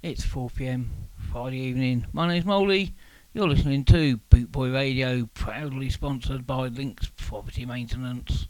It's 4 pm Friday evening. My name's Molly. You're listening to Bootboy Radio, proudly sponsored by Links Property Maintenance.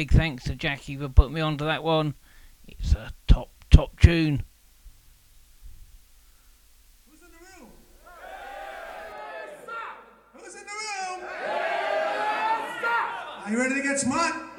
Big thanks to Jackie for putting me onto that one. It's a top, top tune. Who's in the room? Who's in the room? Are you ready to get smart?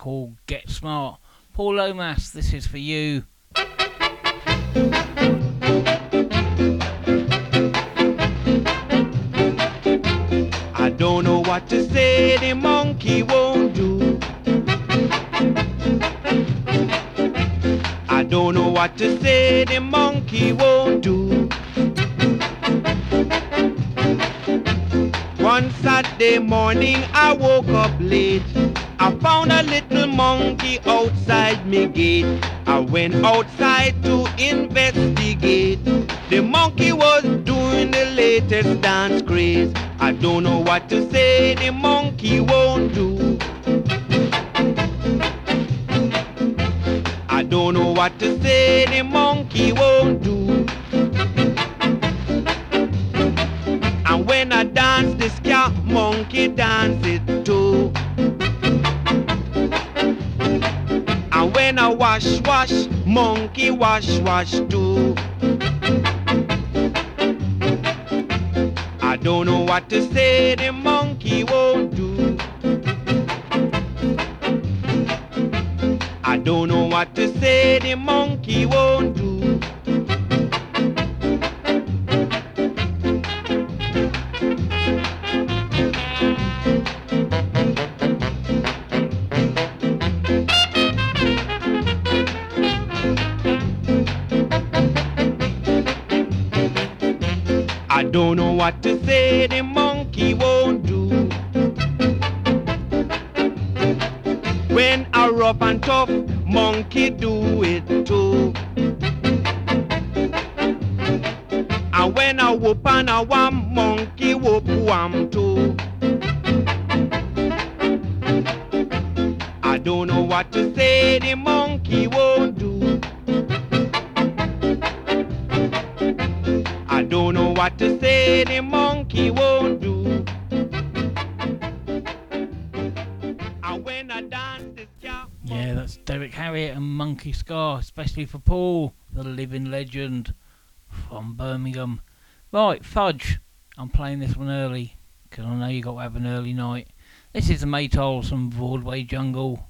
Called Get Smart. Paul Lomas, this is for you. I don't know what to say, the monkey won't do. I don't know what to say, the monkey won't do. One Saturday morning I woke up went outside to investigate. The monkey was doing the latest dance craze. I don't know what to wash, wash too. For Paul, the living legend from Birmingham. Right, Fudge, I'm playing this one early because I know you got to have an early night. This is the Maytals from Broadway Jungle.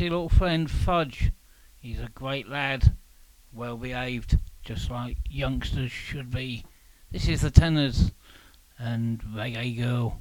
Little friend Fudge. He's a great lad, well behaved, just like youngsters should be. This is the Tennors and Reggae Girl.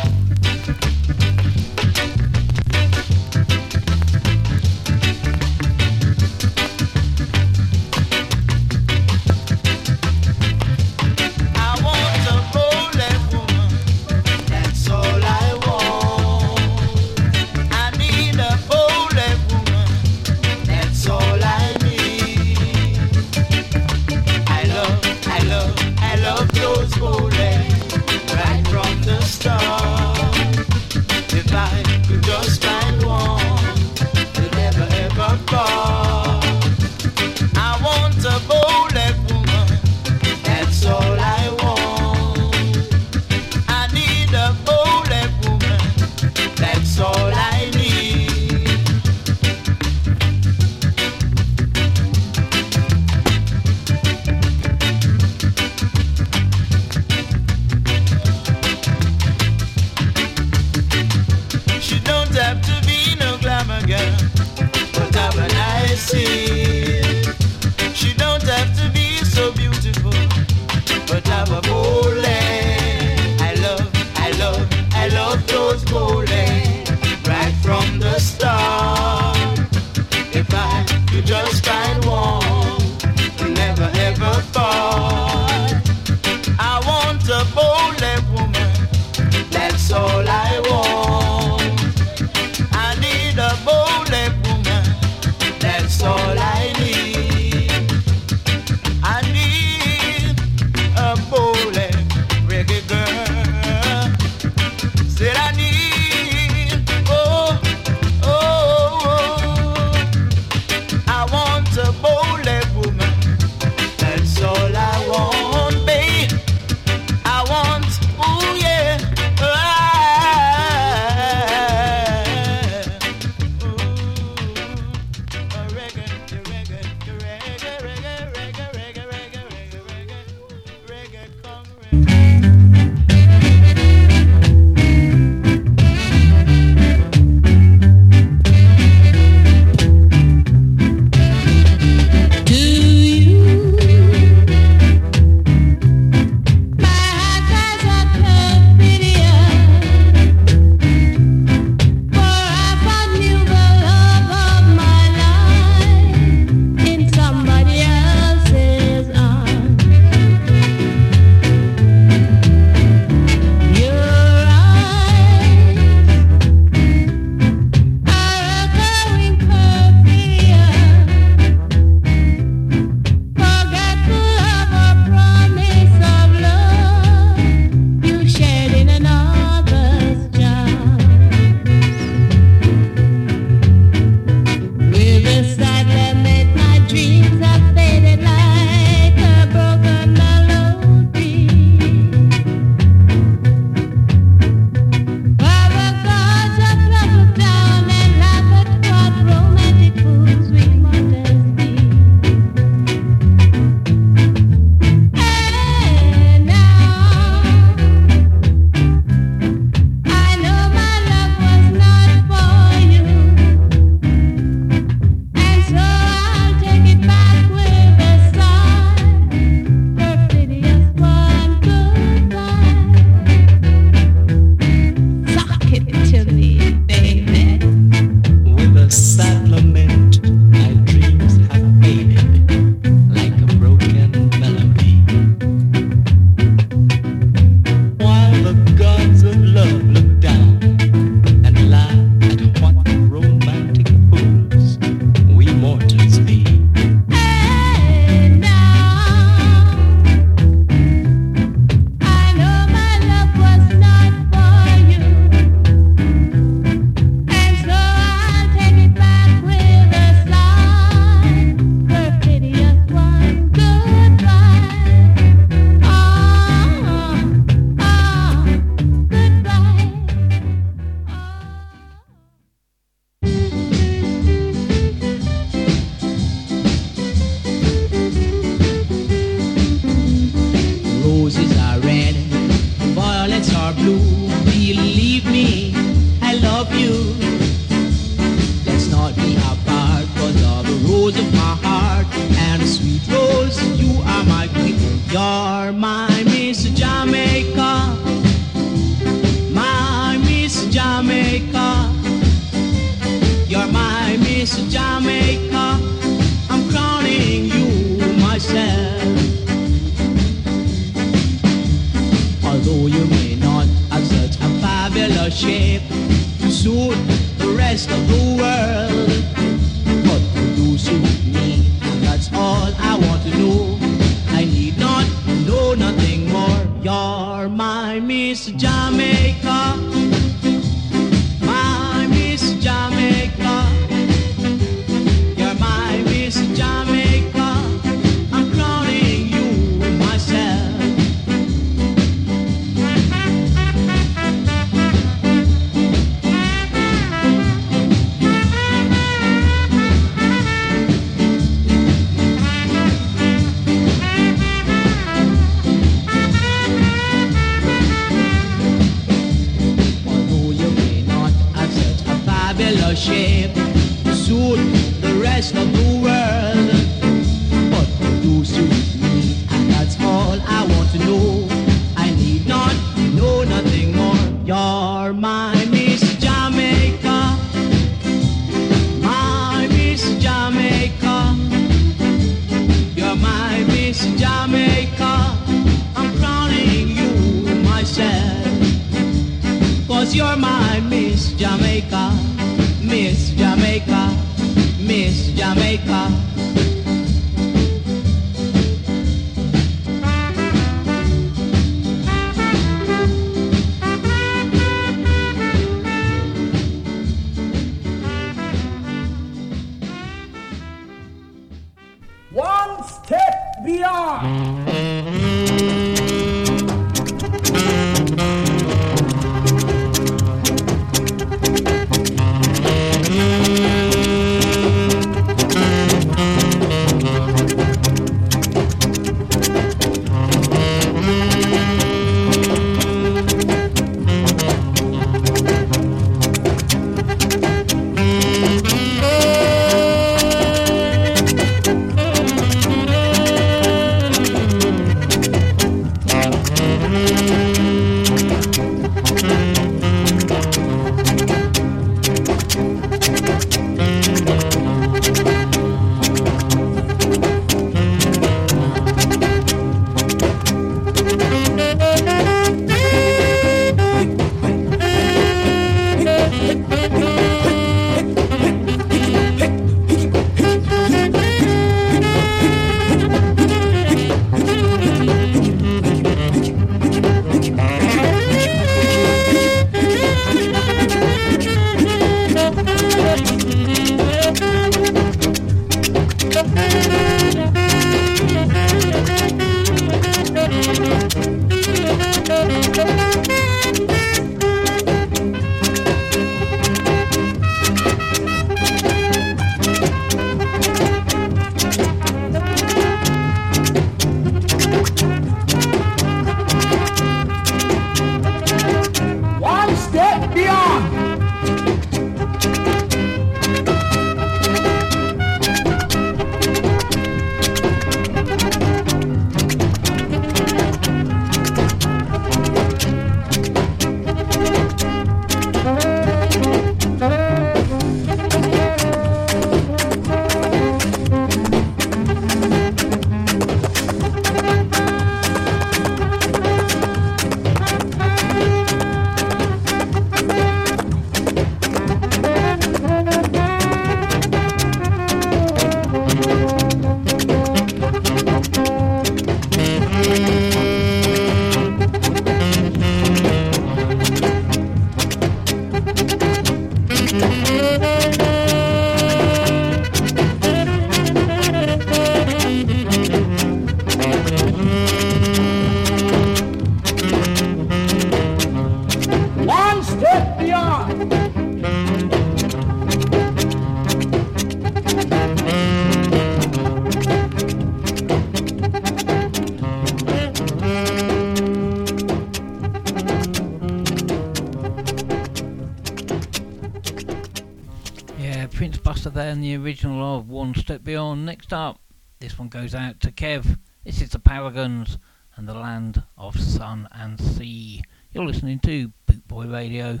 original of One Step Beyond. Next up, this one goes out to Kev. This is the Paragons and the Land of Sun and Sea. You're listening to Bootboy Radio.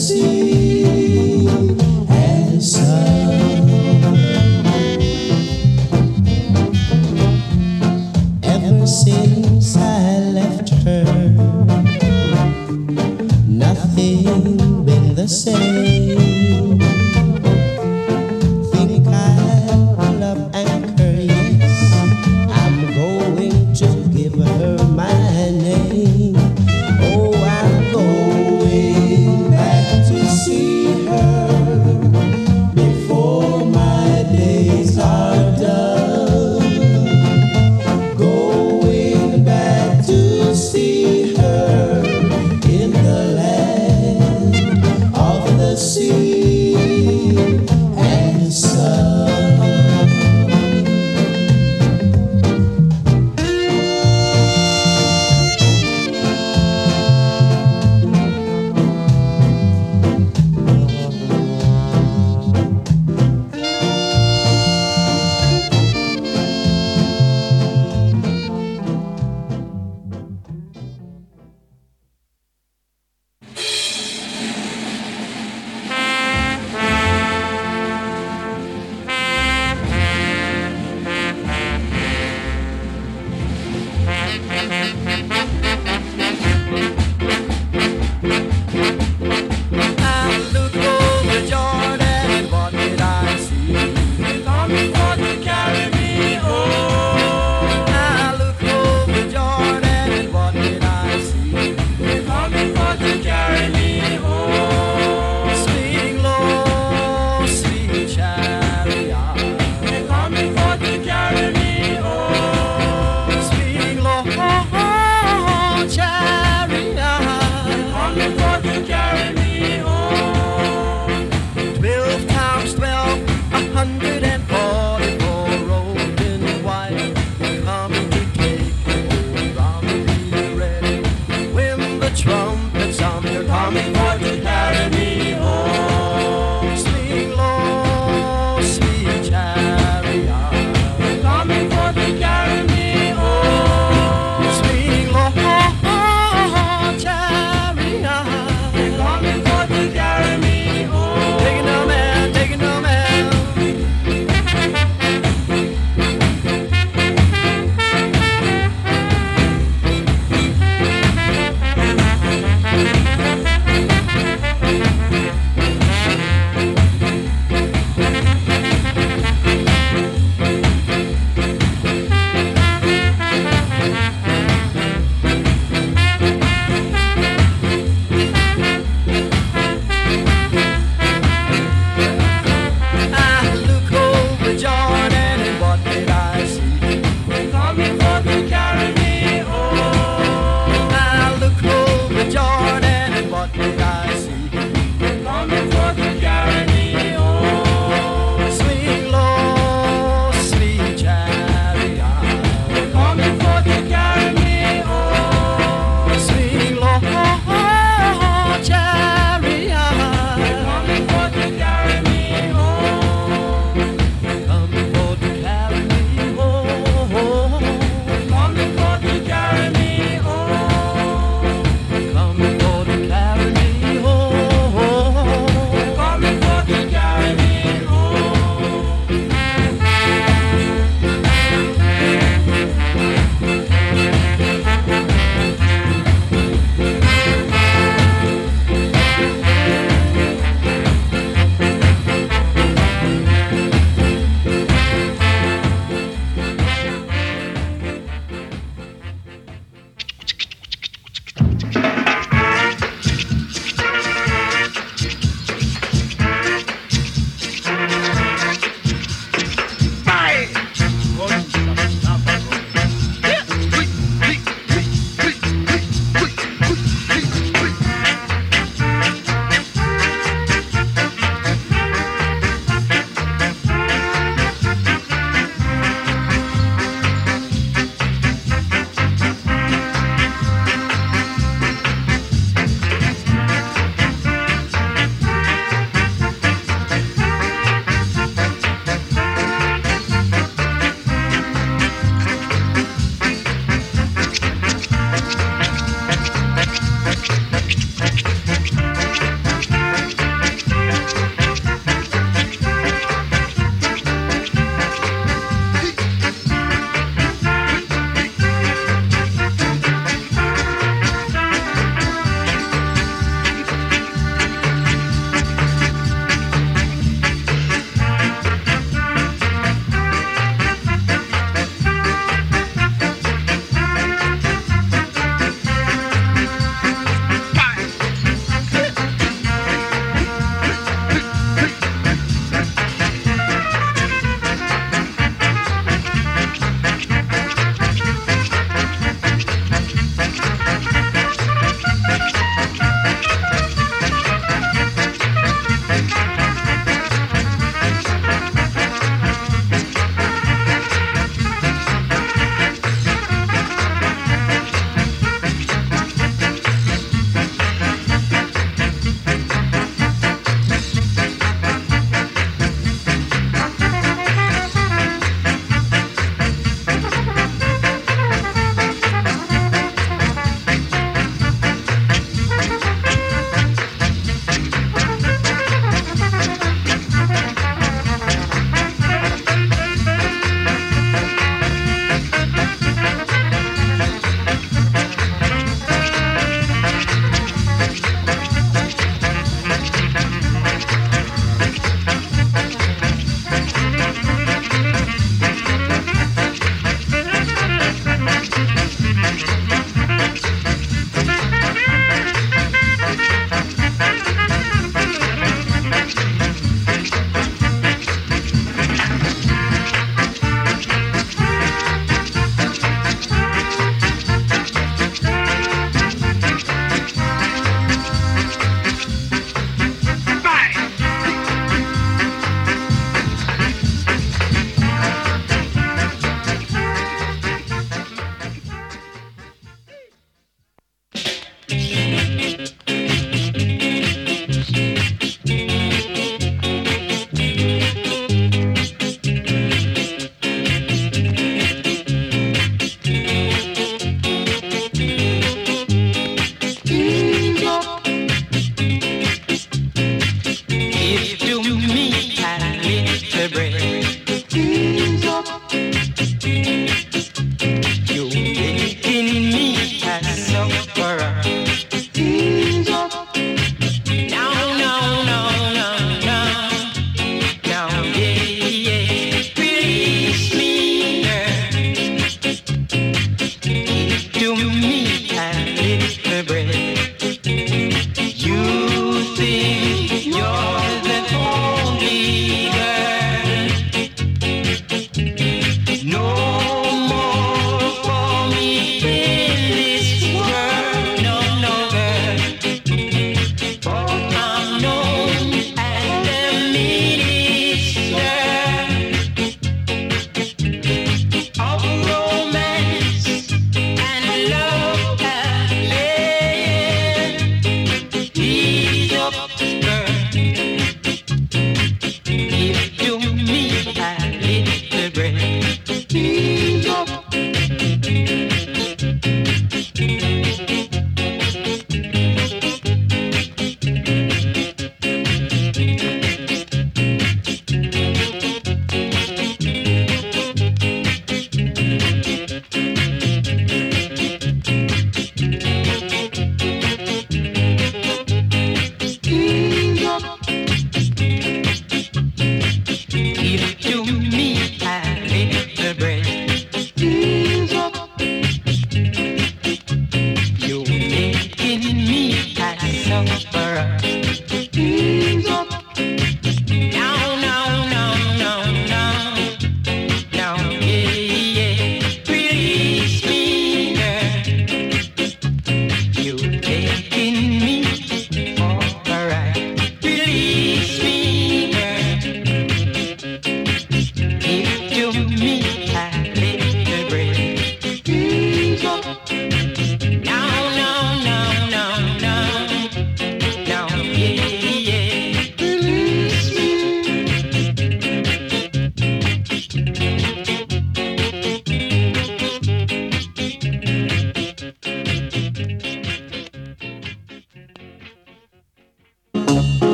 Of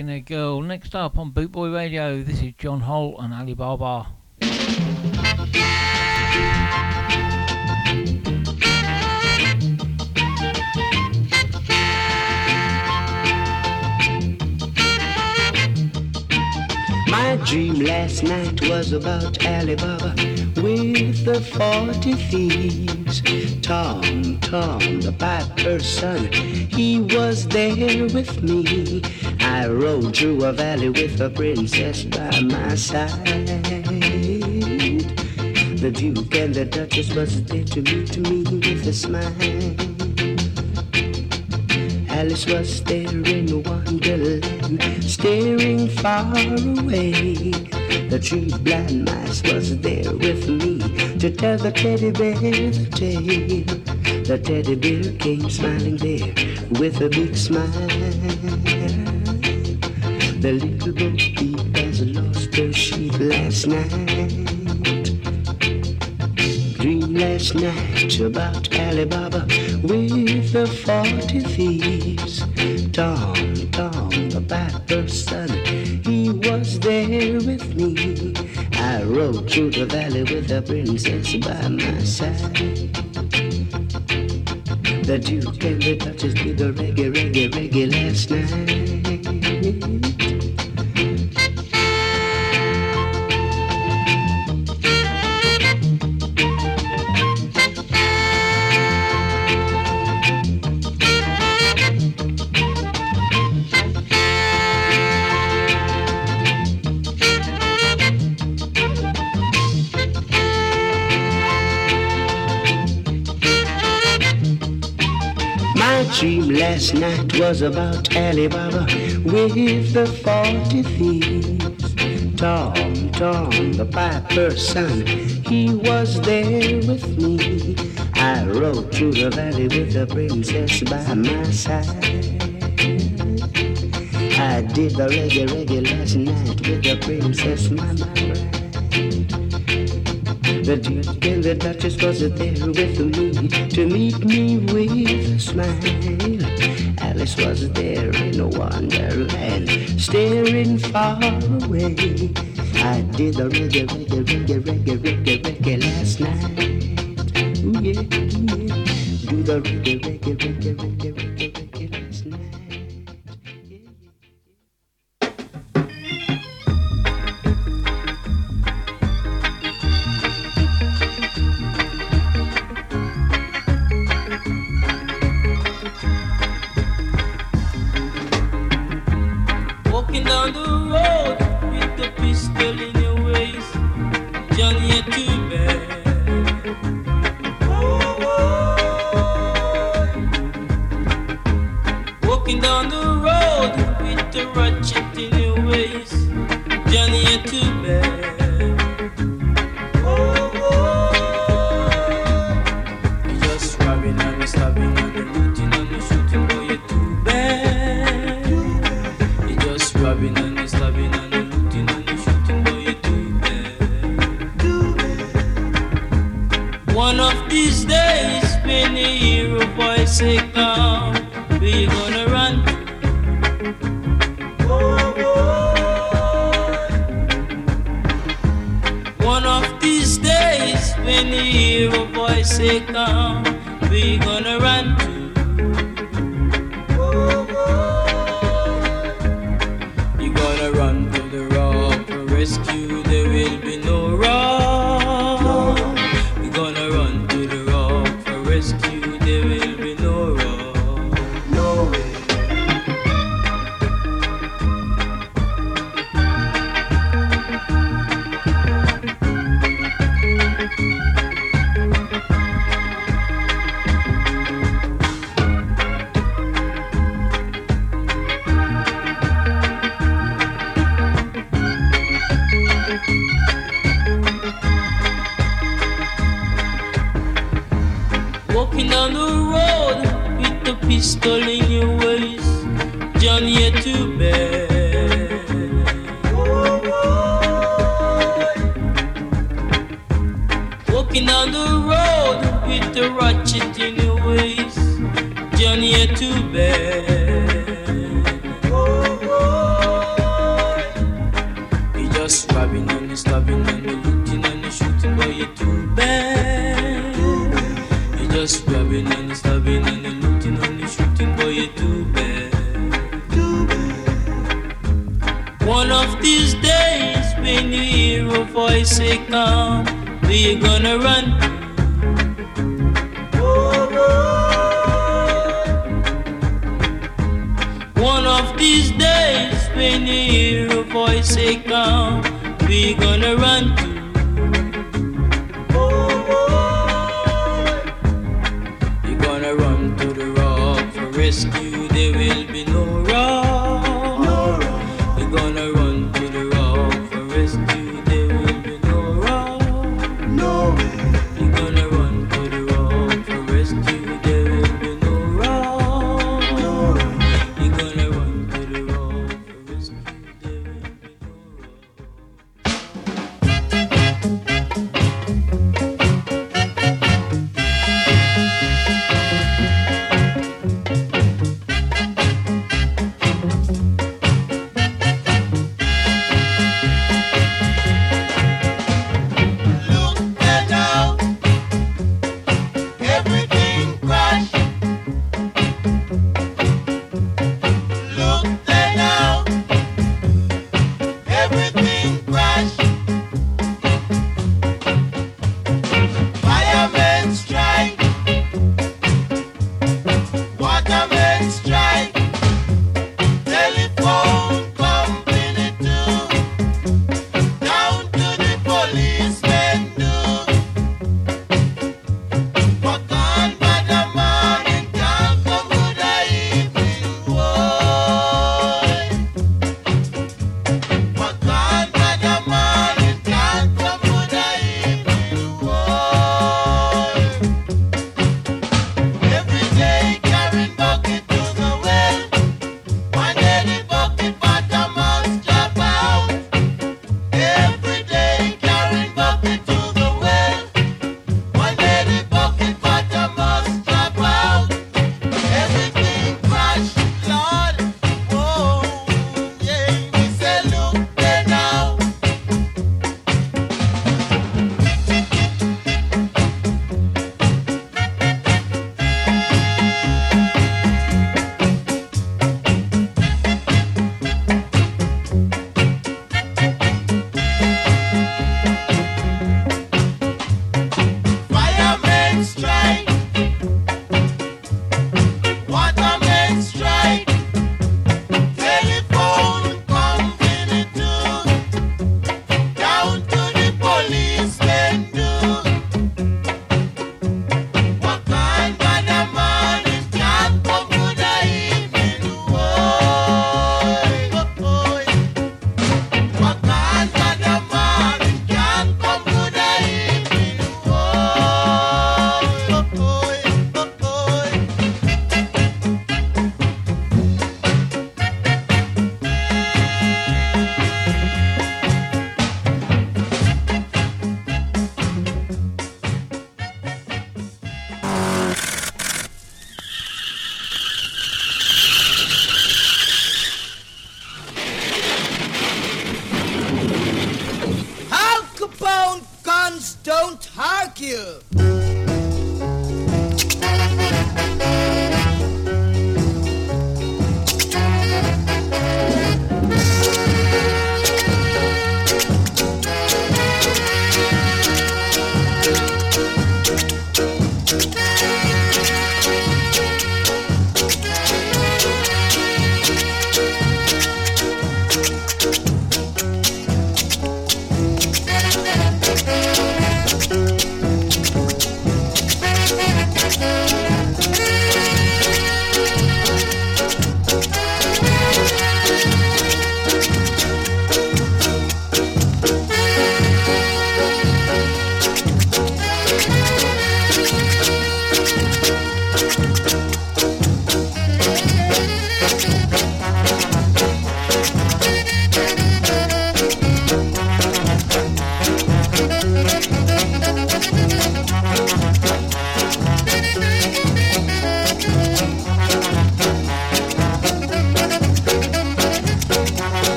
Skinner Girl. Next up on Bootboy Radio, this is John Holt and Ali Baba. My dream last night was about Ali Baba with the forty thieves. Tom, Tom, the piper's son, he was there with me. I rode through a valley with a princess by my side. The Duke and the Duchess was there to meet me with a smile. Alice was there in Wonderland, staring far away. The tree blind mice was there with me to tell the teddy bear the tale. The teddy bear came smiling there with a big smile. The little bo peep has lost her sheep last night. Dream last night about Ali Baba with the forty thieves. Tom, Tom, the piper's son, he was there with me. I rode through the valley with the princess by my side. The Duke and the Duchess did a was about Ali Baba with the forty thieves. Tom, Tom, the piper's son, he was there with me. I rode through the valley with the princess by my side. I did the reggae reggae last night with the princess, my my the Duke and the Duchess was there with me to meet me with a smile. Alice was there in Wonderland, staring far away. I did a reggae, reggae, reggae, reggae, reggae, reggae last night. Ooh, yeah, yeah. Do the reggae, reggae, reggae, reggae, reggae.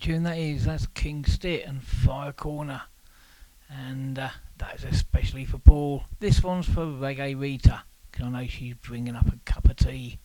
tune that is. That's King State and Fire Corner. And uh, that is especially for Paul. This one's for Reggae Rita, Can I know she's bringing up a cup of tea.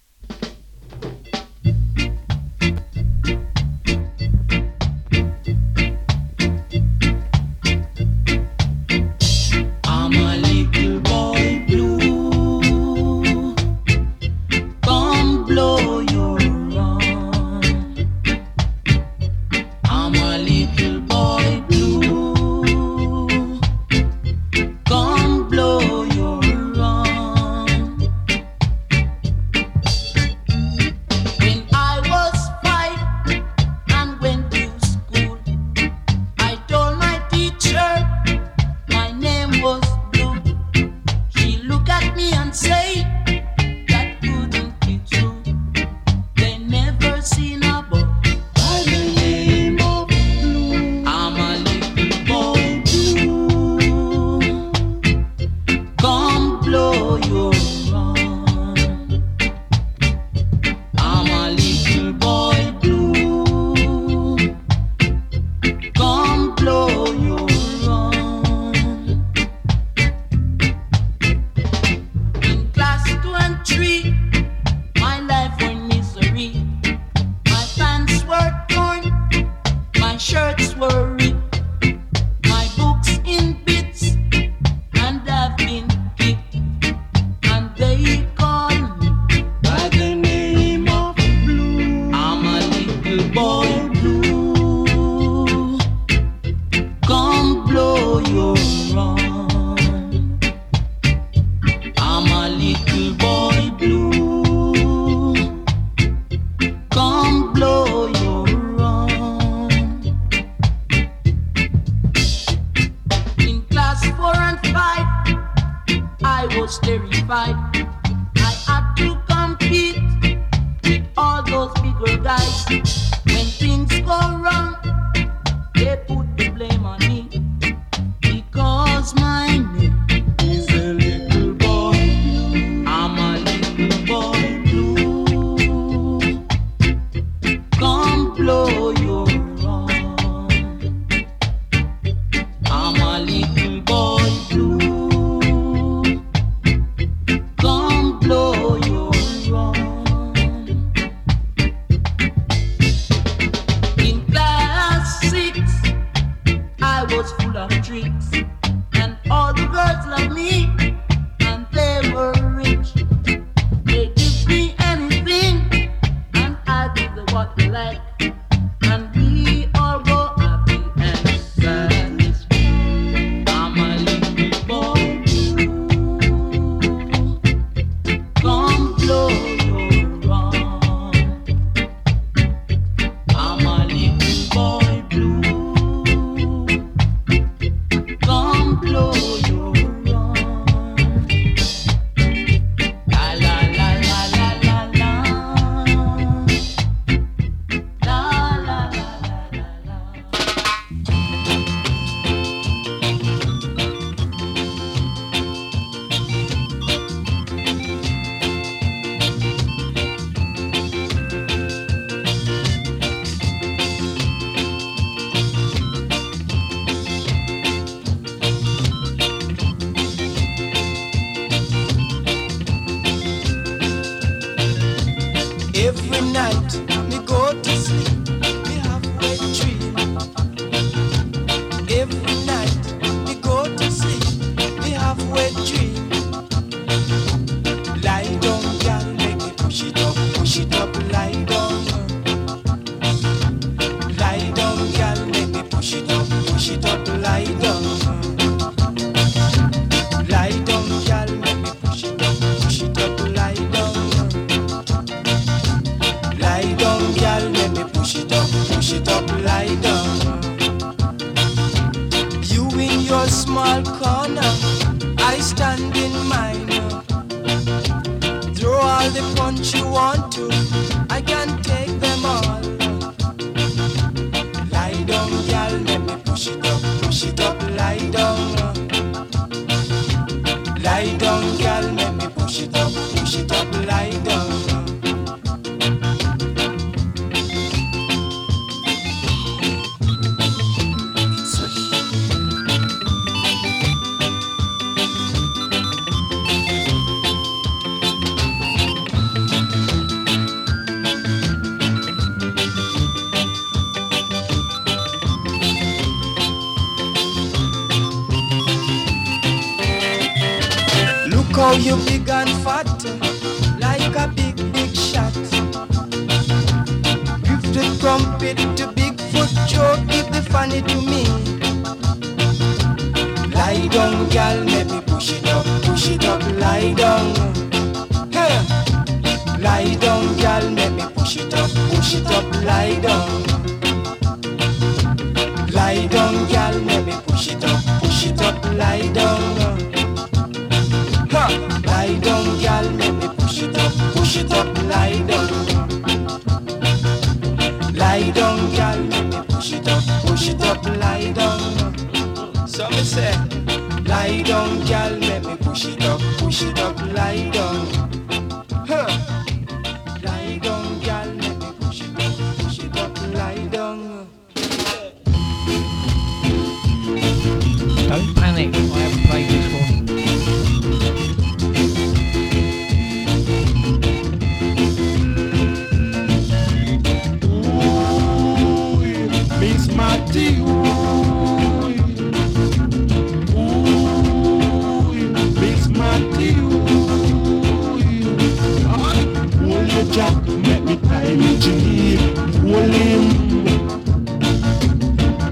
Jack, make me tie me jean, hold him,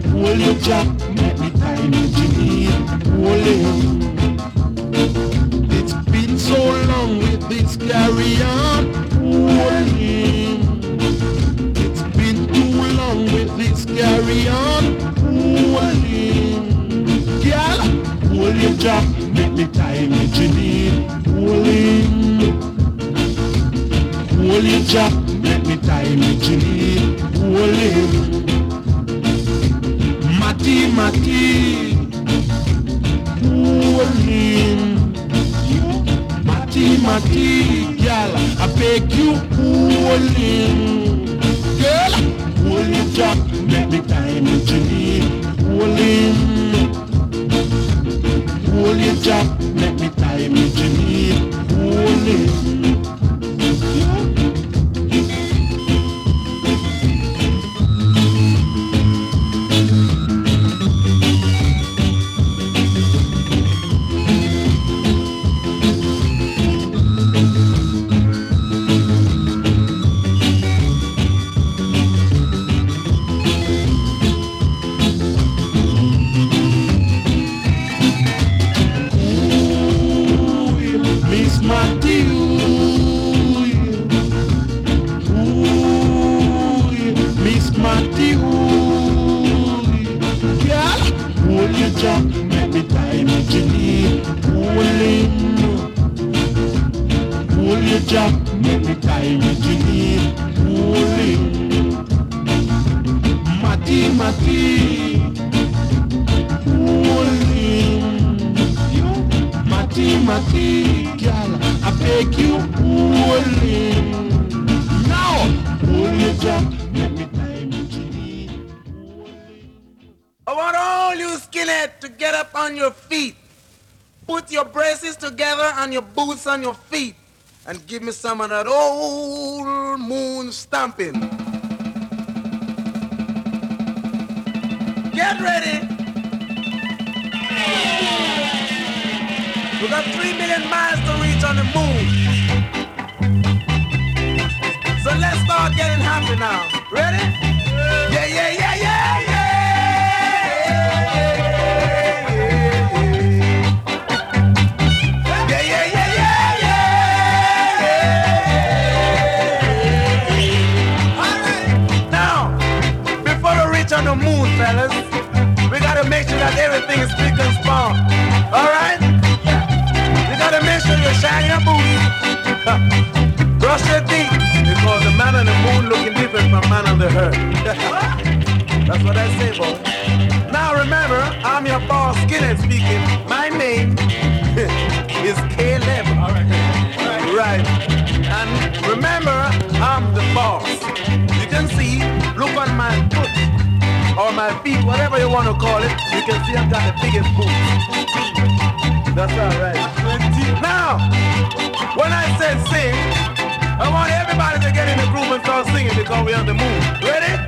hold your jack, make me tie me jean, hold him. It's been so long with this carry on, hold him. It's been too long with this carry on. Hold him. Girl, hold your jack, make me tie me Janine. Hold him. Hold your jack, make me tie me him. Matty, Matty. Hold him. Matty, Matty, girl, I beg you, him. Girl, hold your jack, make me time with Janine. Hold him. Hold your jack, make me time with on your feet. And give me some of that old moon stomping. Get ready. We got three million miles to reach on the moon. So let's start getting happy now. Ready? That everything is spick and span. All right? You gotta make sure you shine your boots. Brush your teeth, because the man on the moon looking different from man on the earth. That's what I say, boy. Now remember, I'm your boss, Skinhead speaking. My name is Caleb. Right. And remember, I'm the boss. Or my feet, whatever you want to call it. You can see I've got the biggest boots. That's all right. Now, when I said sing, I want everybody to get in the groove and start singing because we're on the moon. Ready?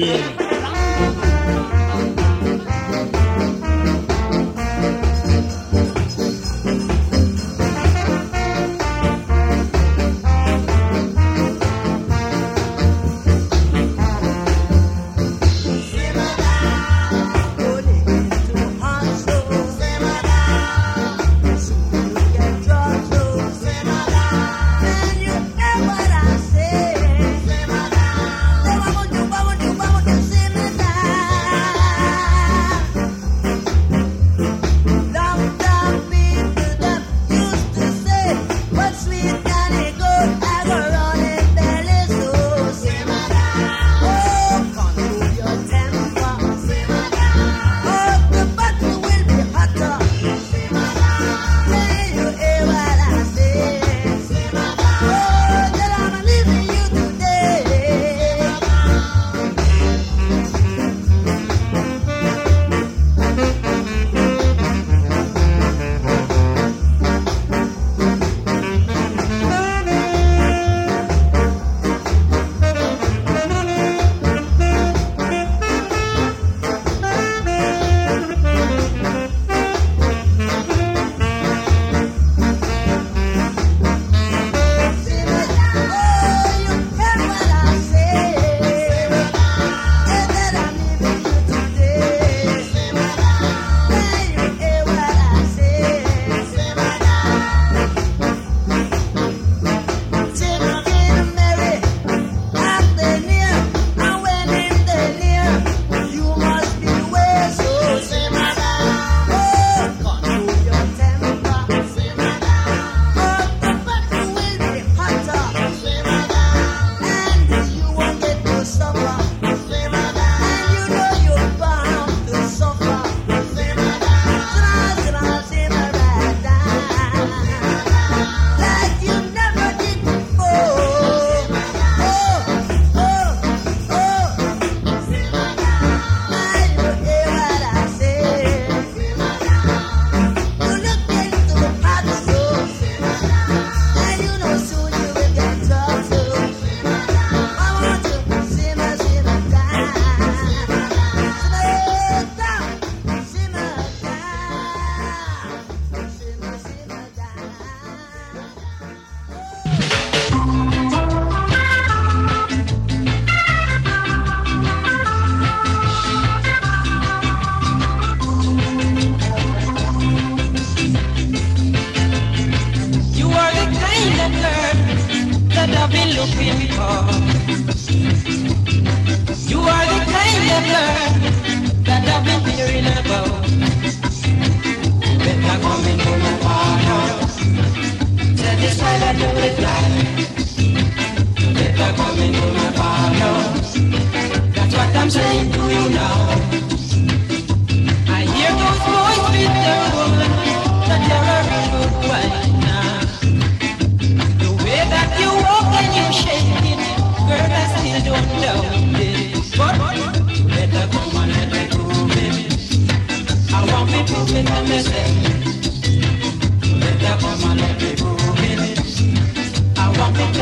Yeah.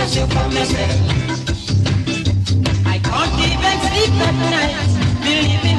what you promised me. I can't even sleep at night, believing.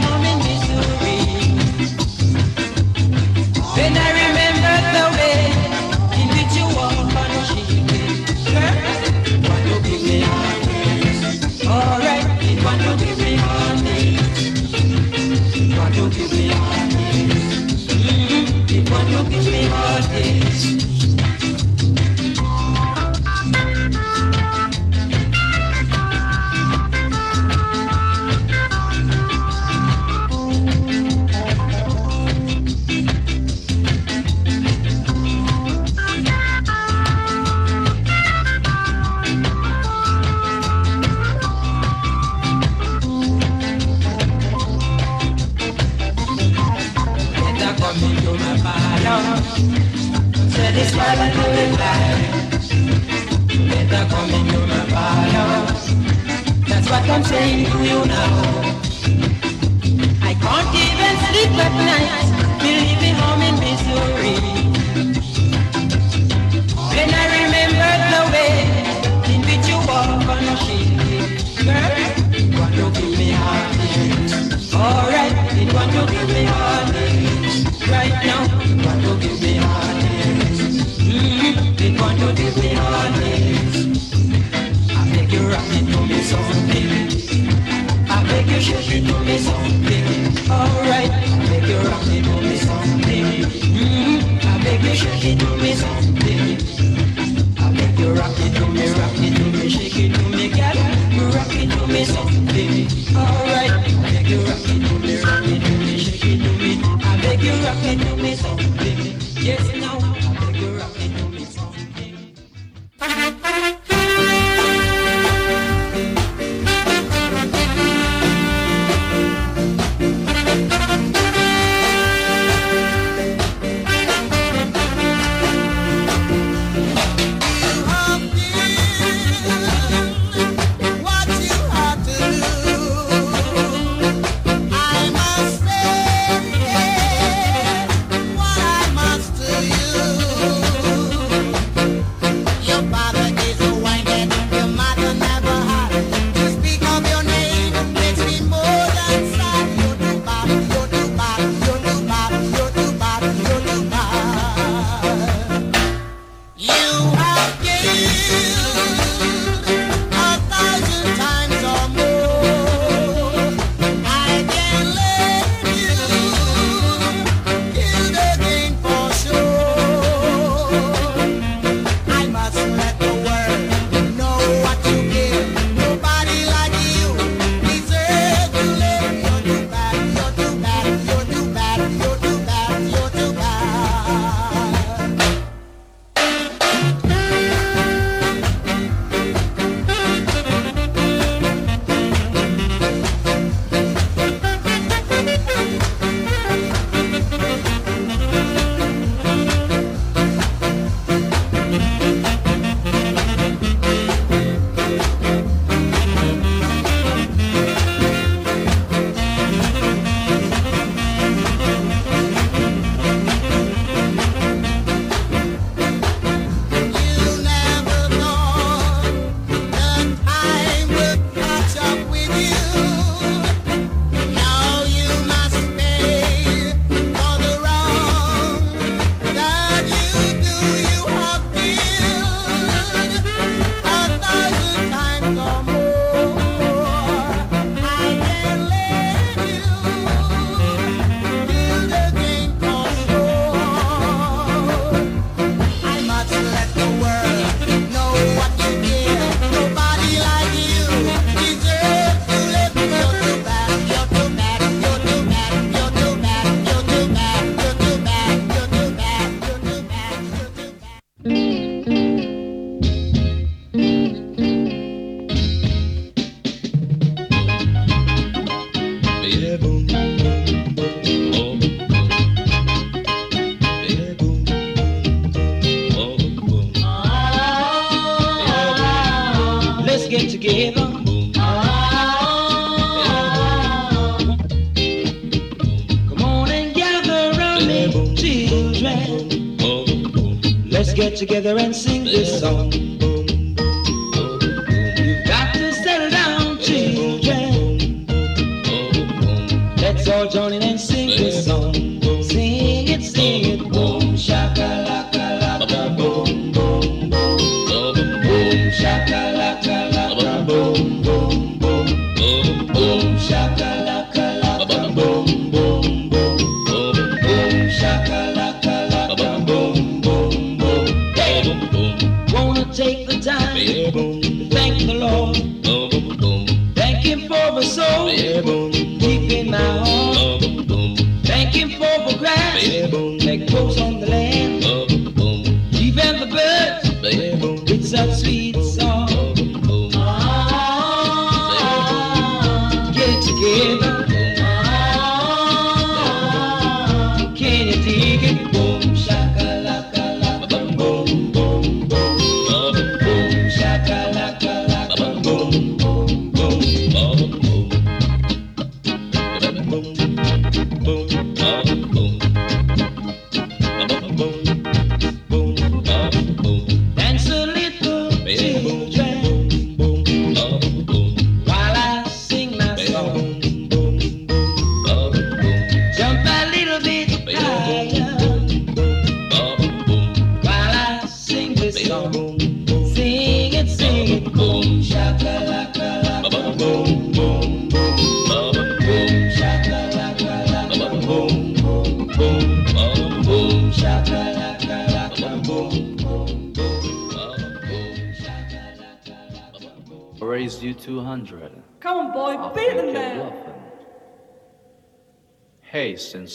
together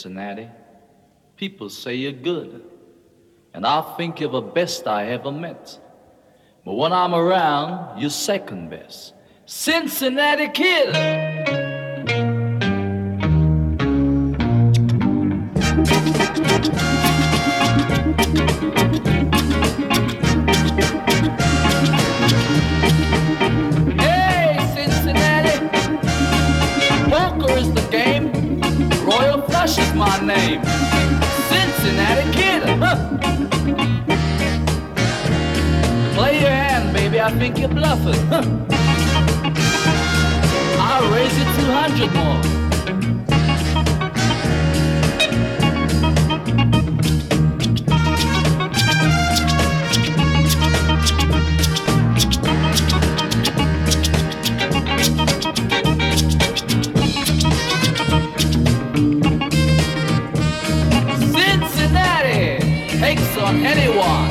Cincinnati. People say you're good, and I think you're the best I ever met. But when I'm around, you're second best. Cincinnati Kid! I think you're bluffing. I'll raise it 200 more. Cincinnati takes on anyone.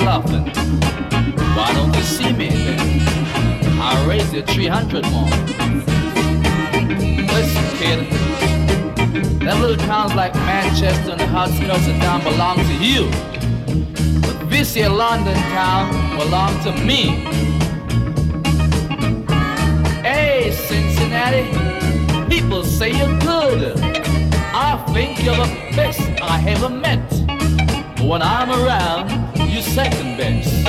Laughing, Why don't you see me then? I'll raise you 300 more. Listen, kid. that little towns like Manchester and the outskirts town belong to you. But this here London town belongs to me. Hey, Cincinnati, people say you're good. I think you're the best I ever met. But When I'm around, you second best.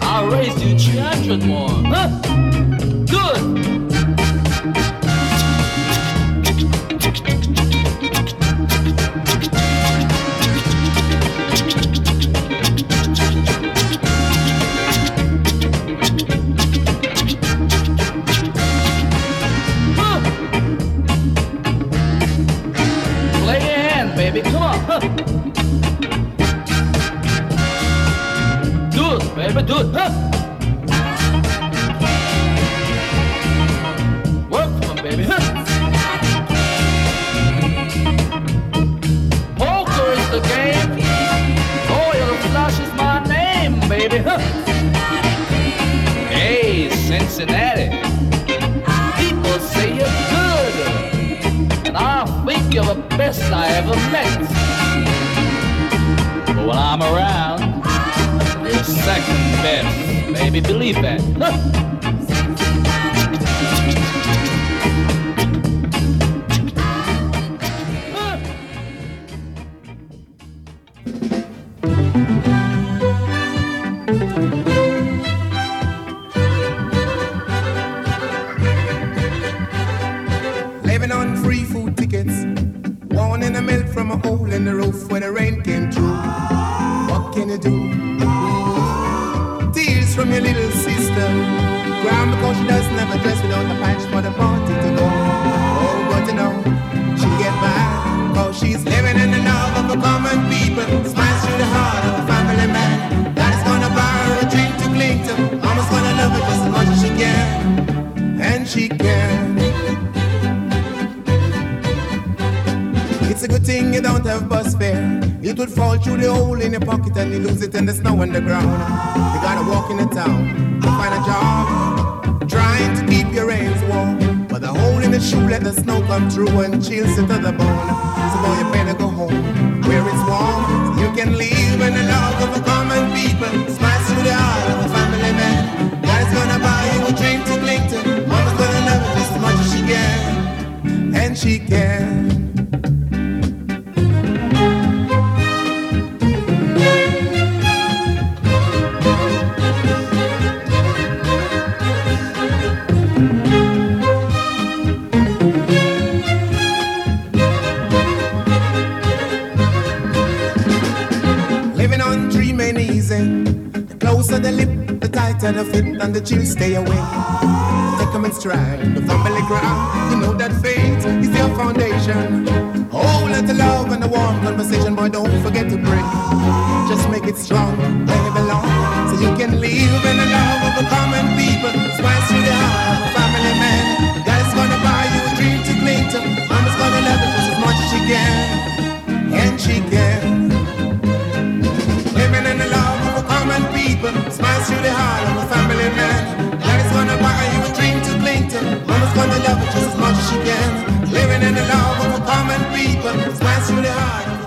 I raised you 300 more. Huh? Good. again. Living on easy. The closer the lip, the tighter the fit, and the chill stay away. Take them in stride, the family ground. You know that. Face foundation. Oh, let the love and the warm conversation, boy, don't forget to pray. Just make it strong where it belong, so you can live in the love of the common people. Spice through the heart of a family man. God is gonna buy you a dream to cling to. Mama's gonna love you just as much as she can, and she can. Living in the love of a common people, spice through the heart of a family man. God is gonna buy you a dream to cling to. Mama's gonna love you just as much as she can love of a common people. It's massively heart.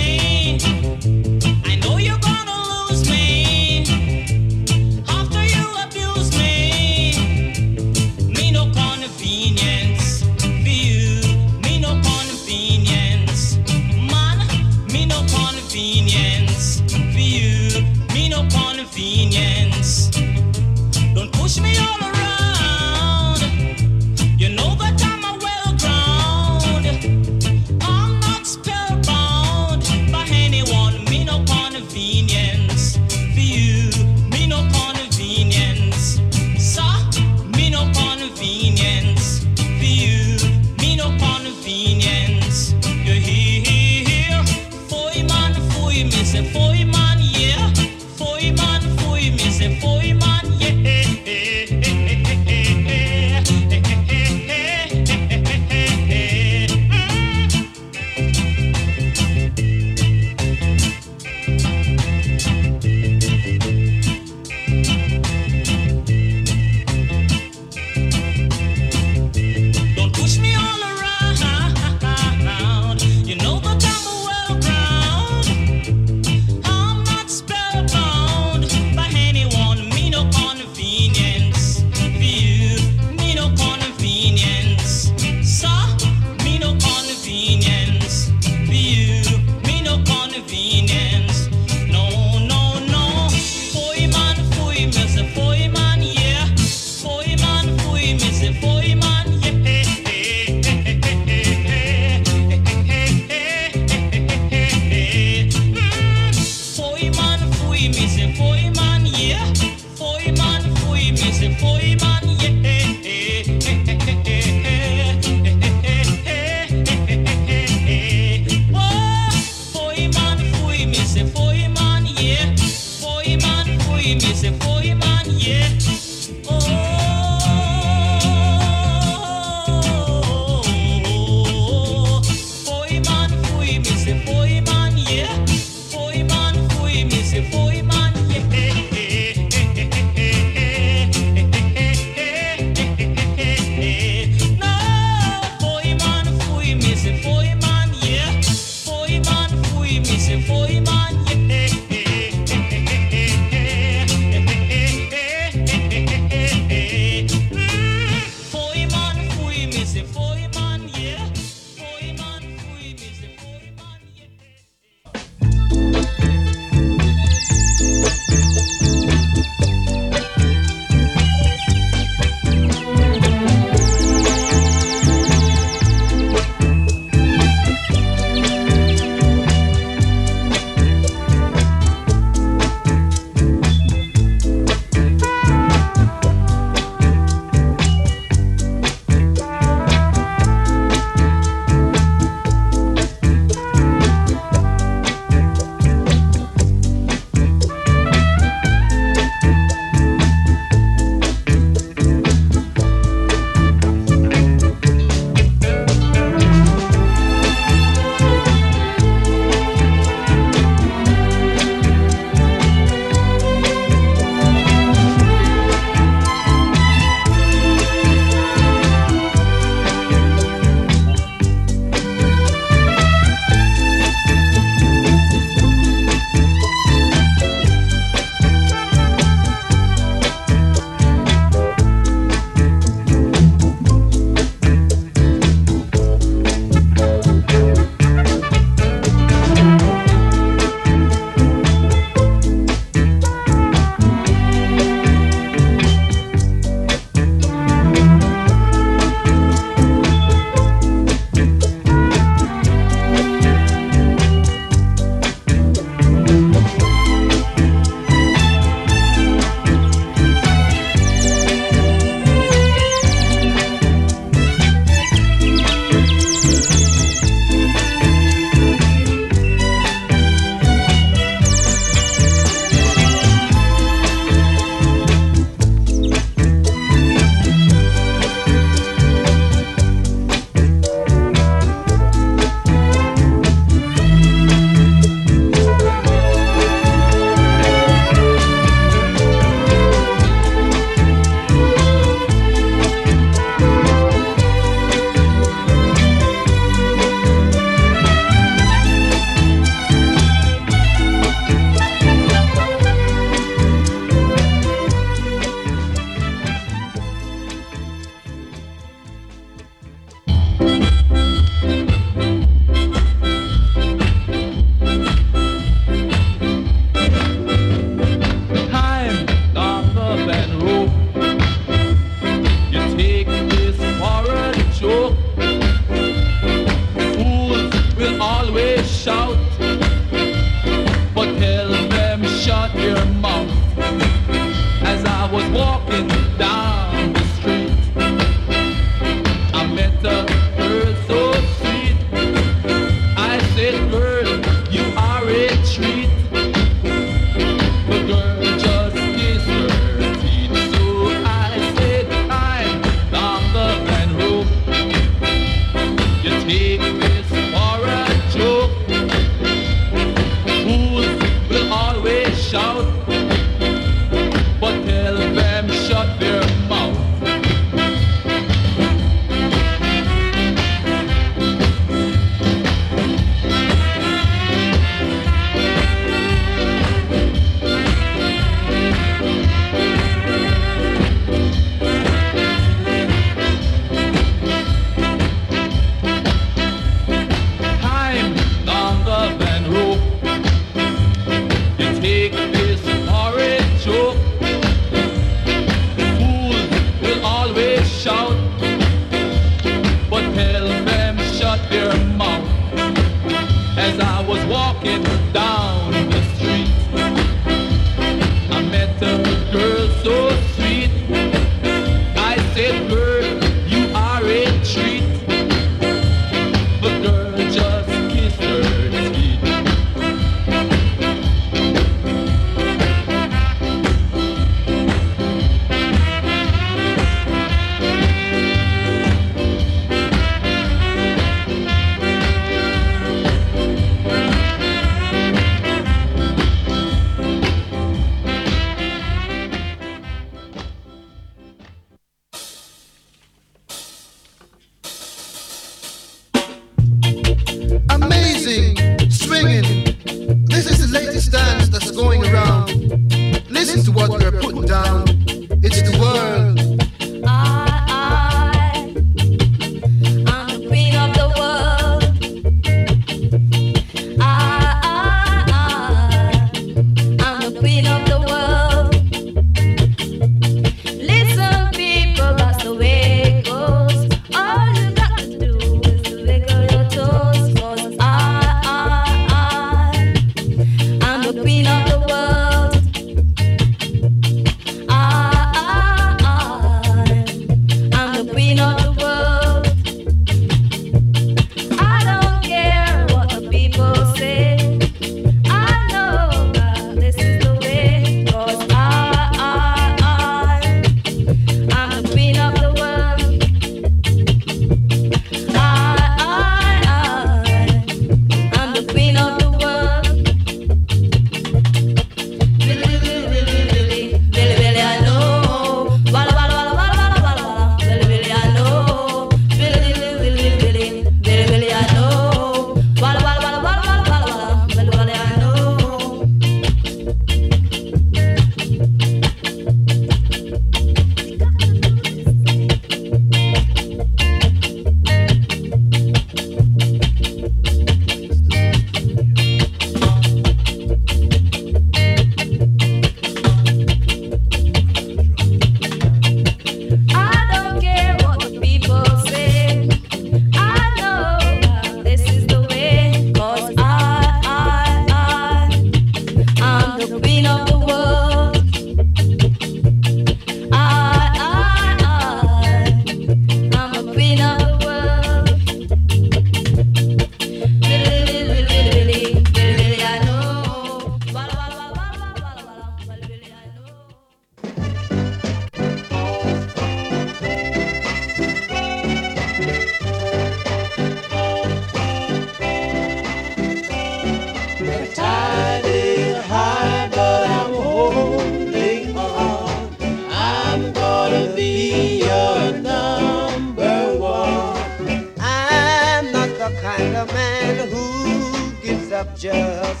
Just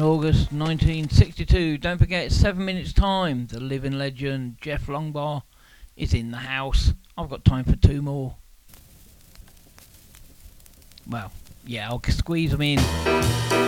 in August 1962. Don't forget, seven minutes time. The living legend Jeff Longbar is in the house. I've got time for two more. Well, yeah, I'll squeeze them in.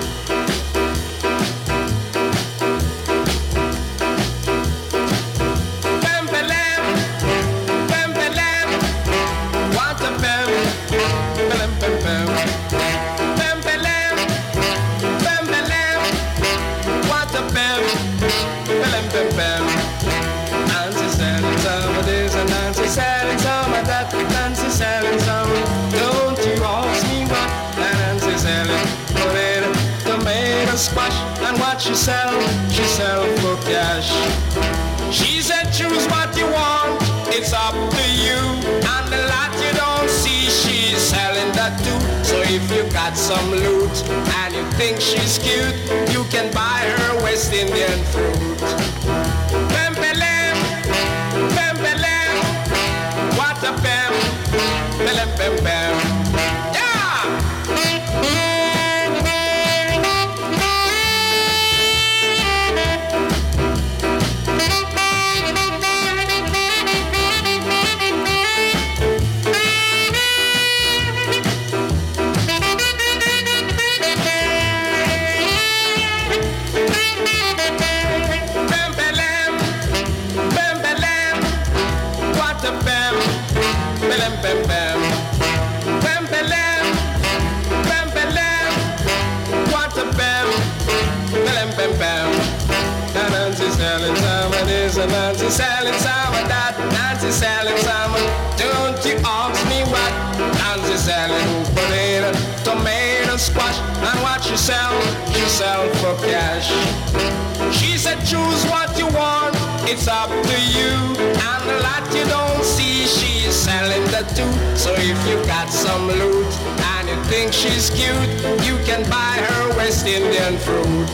A lot you don't see, she's selling that too. So if you got some loot and you think she's cute, you can buy her West Indian fruit.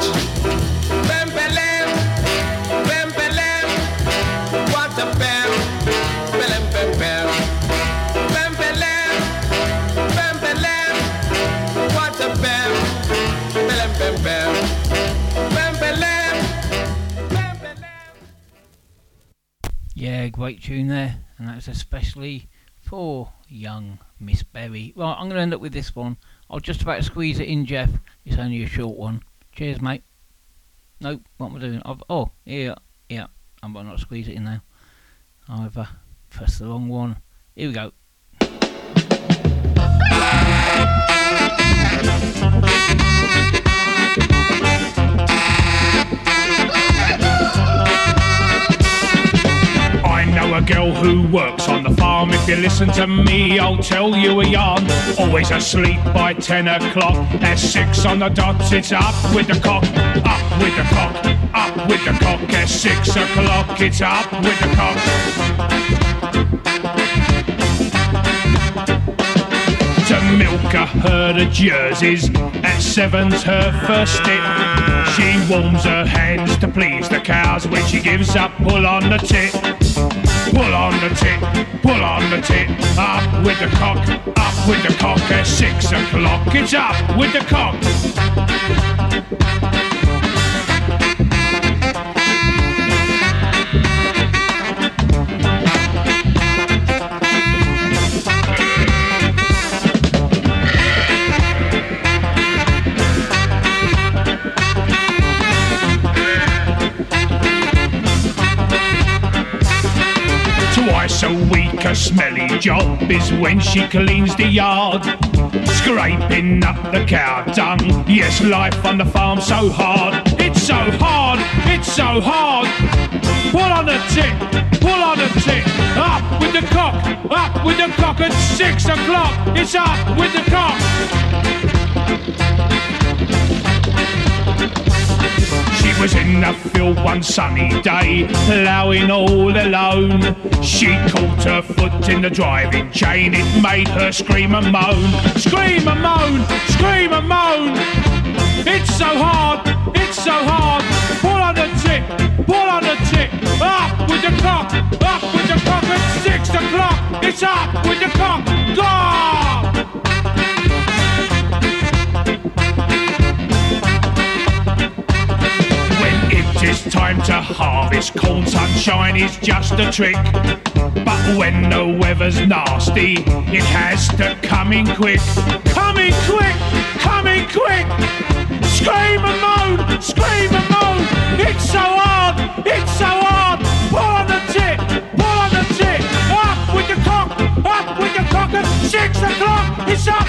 Bam, great tune there, and that's especially for young Miss Berry. Right, I'm going to end up with this one. I'll just about squeeze it in, Jeff. It's only a short one. Cheers, mate. Nope, what am I doing? I've, oh, yeah, yeah. I might not squeeze it in now. I've uh, pressed the wrong one. Here we go. Know a girl who works on the farm. If you listen to me, I'll tell you a yarn. Always asleep by ten o'clock. At six on the dot, it's up with the cock, up with the cock, up with the cock. At six o'clock, it's up with the cock. to milk a herd of jerseys. At seven's her first step. She warms her hands to please the cows when she gives up pull on the tit. Pull on the tit, pull on the tit. Up with the cock, up with the cock. At six o'clock, it's up with the cock. Twice a week a smelly job is when she cleans the yard. Scraping up the cow dung. Yes, life on the farm so hard. It's so hard, it's so hard. Pull on the tit, pull on the tit. Up with the cock, up with the cock at six o'clock. It's up with the cock. Was in the field one sunny day, ploughing all alone. She caught her foot in the driving chain, it made her scream and moan. Scream and moan, scream and moan. It's so hard, it's so hard. Pull on the tip, pull on the tip. Up with the cock, up with the cock at six o'clock. It's up with the cock. Go! Time to harvest corn sunshine is just a trick. But when the weather's nasty, it has to come in quick. Come in quick, come in quick. Scream and moan, scream and moan. It's so hard, it's so hard. Pull on the tit, pull on the tit. Up with the cock, up with the cock at six o'clock. It's up